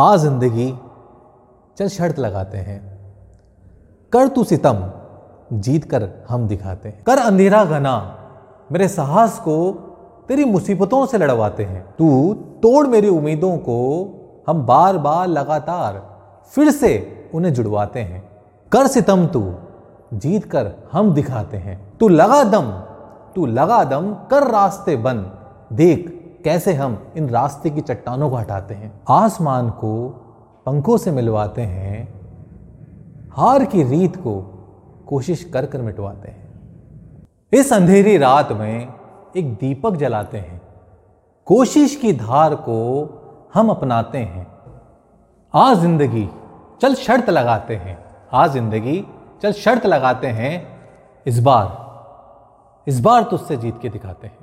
आ ज़िंदगी, चल शर्त लगाते हैं। कर तू सितम, जीत कर हम दिखाते हैं। कर अंधेरा घना, मेरे साहस को तेरी मुसीबतों से लड़वाते हैं। तू तोड़ मेरी उम्मीदों को, हम बार बार लगातार फिर से उन्हें जुड़वाते हैं। कर सितम तू, जीत कर हम दिखाते हैं। तू लगा दम, तू लगा दम, कर रास्ते बंद देख कैसे हम इन रास्ते की चट्टानों को हटाते हैं? आसमान को पंखों से मिलवाते हैं, हार की रीत को कोशिश कर कर मिटवाते हैं। इस अंधेरी रात में एक दीपक जलाते हैं। कोशिश की धार को हम अपनाते हैं। आ ज़िंदगी, चल शर्त लगाते हैं। आ ज़िंदगी, चल शर्त लगाते हैं। इस बार इस बार तुझसे जीत के दिखाते हैं।